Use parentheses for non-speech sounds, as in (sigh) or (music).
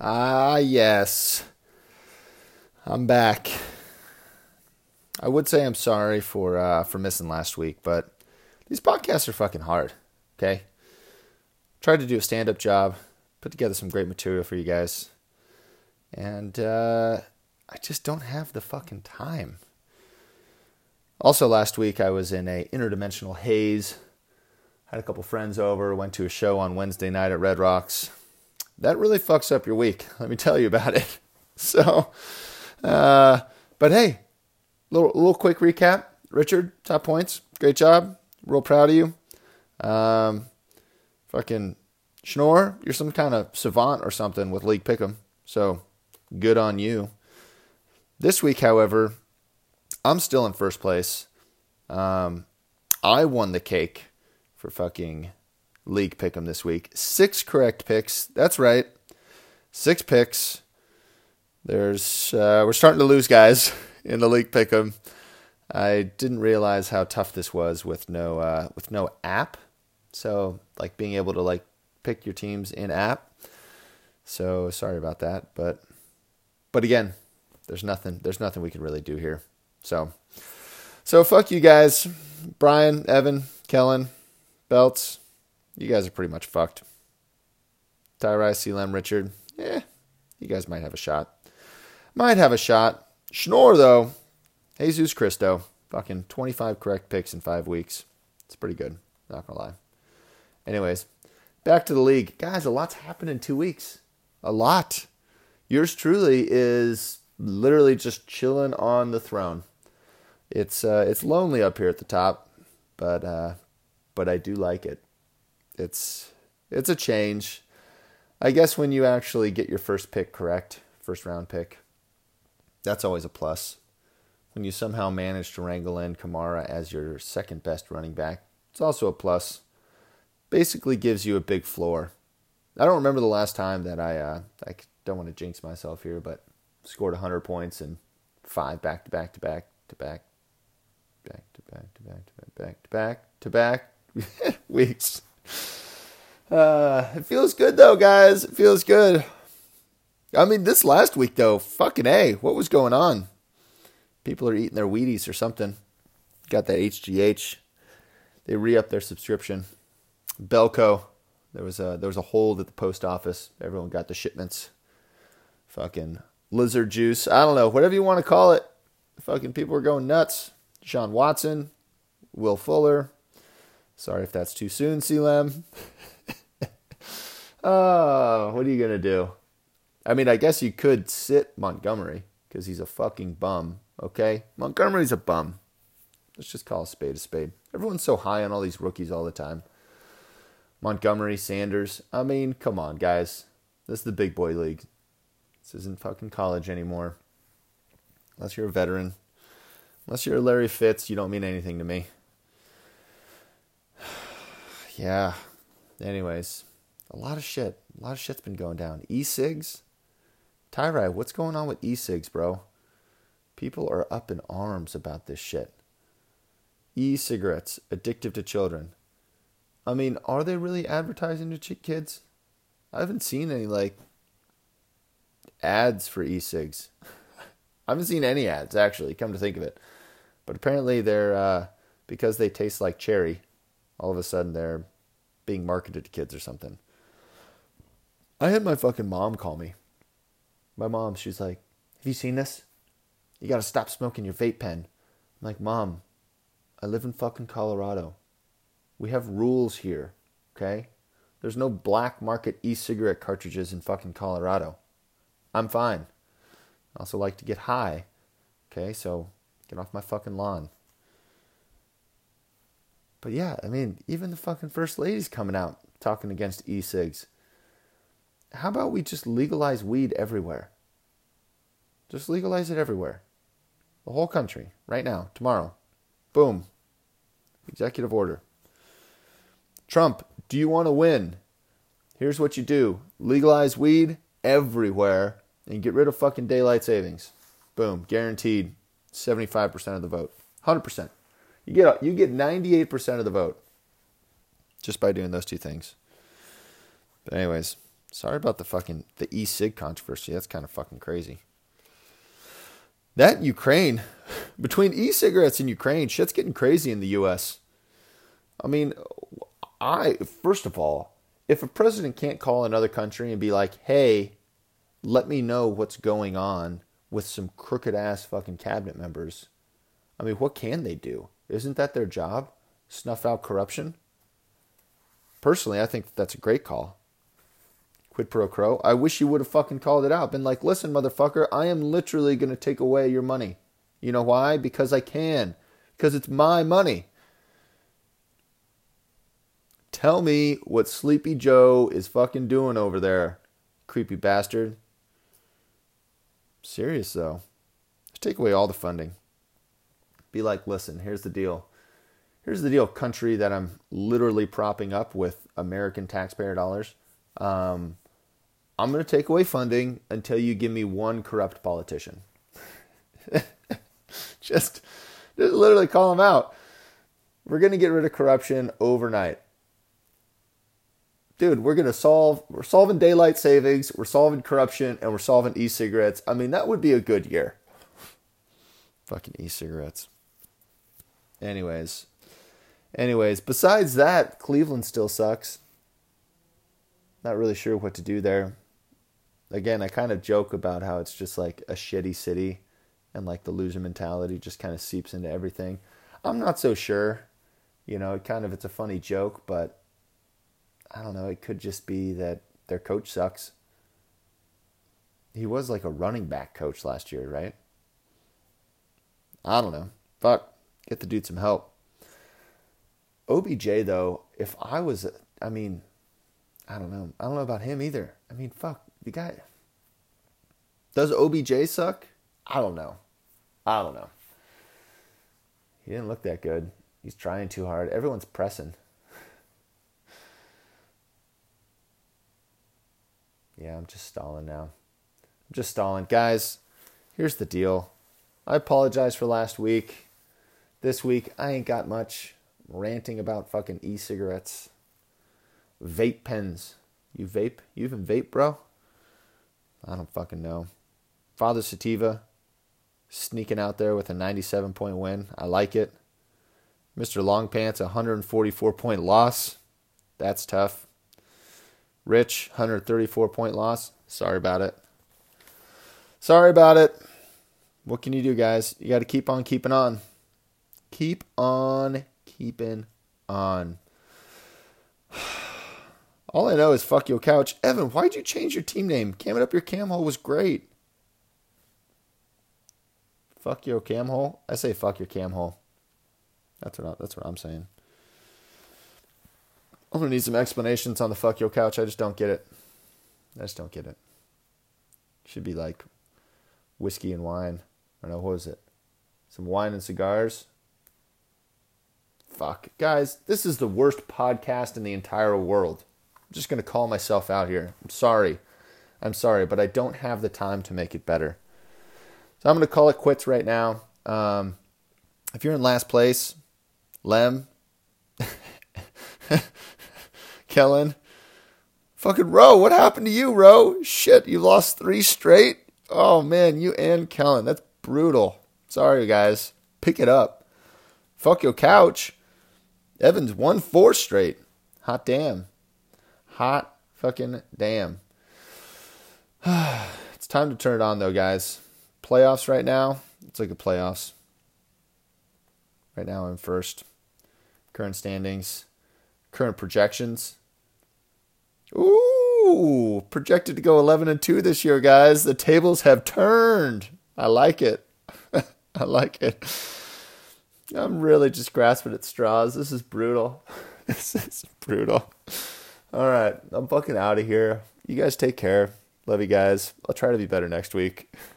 Ah, yes. I'm back. I would say I'm sorry for uh, for missing last week, but these podcasts are fucking hard. Okay, tried to do a stand up job, put together some great material for you guys, and uh, I just don't have the fucking time. Also, last week I was in a interdimensional haze. Had a couple friends over, went to a show on Wednesday night at Red Rocks. That really fucks up your week. (laughs) Let me tell you about it. (laughs) So, uh, but hey, little little quick recap. Richard, top points. Great job. Real proud of you. Um, fucking Schnorr, you're some kind of savant or something with League Pick'em. So good on you. This week, however, I'm still in first place. Um, I won the cake for fucking League Pick'em this week. Six correct picks. That's right. Six picks. There's uh, we're starting to lose guys (laughs) in the League Pick'em. I didn't realize how tough this was with no uh, with no app. So like being able to like pick your teams in app. So sorry about that, but but again, there's nothing there's nothing we can really do here. So so fuck you guys, Brian, Evan, Kellen, Belts. You guys are pretty much fucked. Tyrai, Selam, Richard. Yeah, you guys might have a shot. Might have a shot. Schnorr, though, Jesus Christo, fucking 25 correct picks in five weeks. It's pretty good, not gonna lie. Anyways, back to the league. Guys, a lot's happened in two weeks. A lot. Yours truly is literally just chilling on the throne. It's uh, it's lonely up here at the top, but uh, but I do like it. It's it's a change. I guess when you actually get your first pick correct, first round pick, that's always a plus. When you somehow manage to wrangle in Kamara as your second best running back, it's also a plus. Basically gives you a big floor. I don't remember the last time that I uh, I don't want to jinx myself here, but scored 100 points and five back to back to back to back back to back to back to back back to back to back weeks. Uh, it feels good though, guys. It feels good. I mean, this last week though, fucking a, what was going on? People are eating their Wheaties or something. Got that HGH. They re up their subscription. BALCO. There was a there was a hold at the post office. Everyone got the shipments. Fucking lizard juice. I don't know, whatever you want to call it. Fucking people are going nuts. Deshaun Watson, Will Fuller. Sorry if that's too soon, CLM. (laughs) oh, what are you gonna do? I mean, I guess you could sit Montgomery because he's a fucking bum. Okay, Montgomery's a bum. Let's just call a spade a spade. Everyone's so high on all these rookies all the time. Montgomery, Sanders. I mean, come on, guys. This is the big boy league. This isn't fucking college anymore. Unless you're a veteran. Unless you're Larry Fitz, you don't mean anything to me. (sighs) yeah. Anyways, a lot of shit. A lot of shit's been going down. E-cigs? Tyrai, what's going on with e-cigs, bro? People are up in arms about this shit. E-cigarettes, addictive to children. I mean, are they really advertising to kids? I haven't seen any like ads for e-cigs. (laughs) I haven't seen any ads actually. Come to think of it, but apparently they're uh, because they taste like cherry. All of a sudden they're being marketed to kids or something. I had my fucking mom call me. My mom, she's like, "Have you seen this? You got to stop smoking your vape pen." I'm like, "Mom, I live in fucking Colorado. We have rules here, okay? There's no black market e-cigarette cartridges in fucking Colorado. I'm fine. I also like to get high. Okay, so get off my fucking lawn. But yeah, I mean, even the fucking first lady's coming out talking against e-cigs. How about we just legalize weed everywhere? Just legalize it everywhere. The whole country, right now, tomorrow. Boom. Executive order. Trump, do you want to win? Here's what you do legalize weed everywhere and get rid of fucking daylight savings. Boom, guaranteed 75% of the vote. 100%. You get you get 98% of the vote just by doing those two things. But anyways, Sorry about the fucking the e-cig controversy. That's kind of fucking crazy. That Ukraine, (laughs) between e-cigarettes and Ukraine, shit's getting crazy in the U.S. I mean, I first of all, if a president can't call another country and be like, "Hey, let me know what's going on with some crooked ass fucking cabinet members," I mean, what can they do? Isn't that their job? Snuff out corruption? Personally, I think that's a great call. Quid pro quo. I wish you would have fucking called it out. Been like, listen, motherfucker, I am literally going to take away your money. You know why? Because I can. Because it's my money. Tell me what Sleepy Joe is fucking doing over there, creepy bastard. Serious though. Just take away all the funding. Be like, listen, here's the deal. Here's the deal, country that I'm literally propping up with American taxpayer dollars. Um, I'm going to take away funding until you give me one corrupt politician. (laughs) just, just literally call them out. We're going to get rid of corruption overnight dude, we're gonna solve we're solving daylight savings, we're solving corruption, and we're solving e-cigarettes. I mean, that would be a good year. Fucking e-cigarettes. Anyways. Anyways, besides that, Cleveland still sucks. Not really sure what to do there. Again, I kind of joke about how it's just like a shitty city and like the loser mentality just kind of seeps into everything. I'm not so sure. You know, it kind of it's a funny joke, but I don't know, it could just be that their coach sucks. He was like a running back coach last year, right? I don't know. Fuck. Get the dude some help. OBJ, though, if I was, I mean, I don't know. I don't know about him either. I mean, fuck. The guy. Does OBJ suck? I don't know. I don't know. He didn't look that good. He's trying too hard. Everyone's pressing. Yeah, I'm just stalling now. I'm just stalling. Guys, here's the deal. I apologize for last week. This week, I ain't got much ranting about fucking e cigarettes, vape pens. You vape? You even vape, bro? I don't fucking know. Father Sativa sneaking out there with a 97 point win. I like it. Mr. Long Pants, 144 point loss. That's tough. Rich, 134 point loss. Sorry about it. Sorry about it. What can you do, guys? You got to keep on keeping on. Keep on keeping on. All I know is fuck your couch. Evan, why'd you change your team name? Cam it up your cam hole was great. Fuck your cam hole? I say fuck your cam hole. That's what I, that's what I'm saying. I'm gonna need some explanations on the fuck your couch. I just don't get it. I just don't get it. Should be like whiskey and wine. I don't know what was it. Some wine and cigars. Fuck, guys, this is the worst podcast in the entire world. Just gonna call myself out here. I'm sorry. I'm sorry, but I don't have the time to make it better. So I'm gonna call it quits right now. Um, if you're in last place, Lem. (laughs) Kellen. Fucking Roe, what happened to you, Roe? Shit, you lost three straight? Oh man, you and Kellen. That's brutal. Sorry, guys. Pick it up. Fuck your couch. Evans won four straight. Hot damn. Hot fucking damn. (sighs) it's time to turn it on though, guys. Playoffs right now. It's like a playoffs. Right now I'm first. Current standings. Current projections. Ooh, projected to go 11 and 2 this year, guys. The tables have turned. I like it. (laughs) I like it. I'm really just grasping at straws. This is brutal. (laughs) this is brutal. All right, I'm fucking out of here. You guys take care. Love you guys. I'll try to be better next week. (laughs)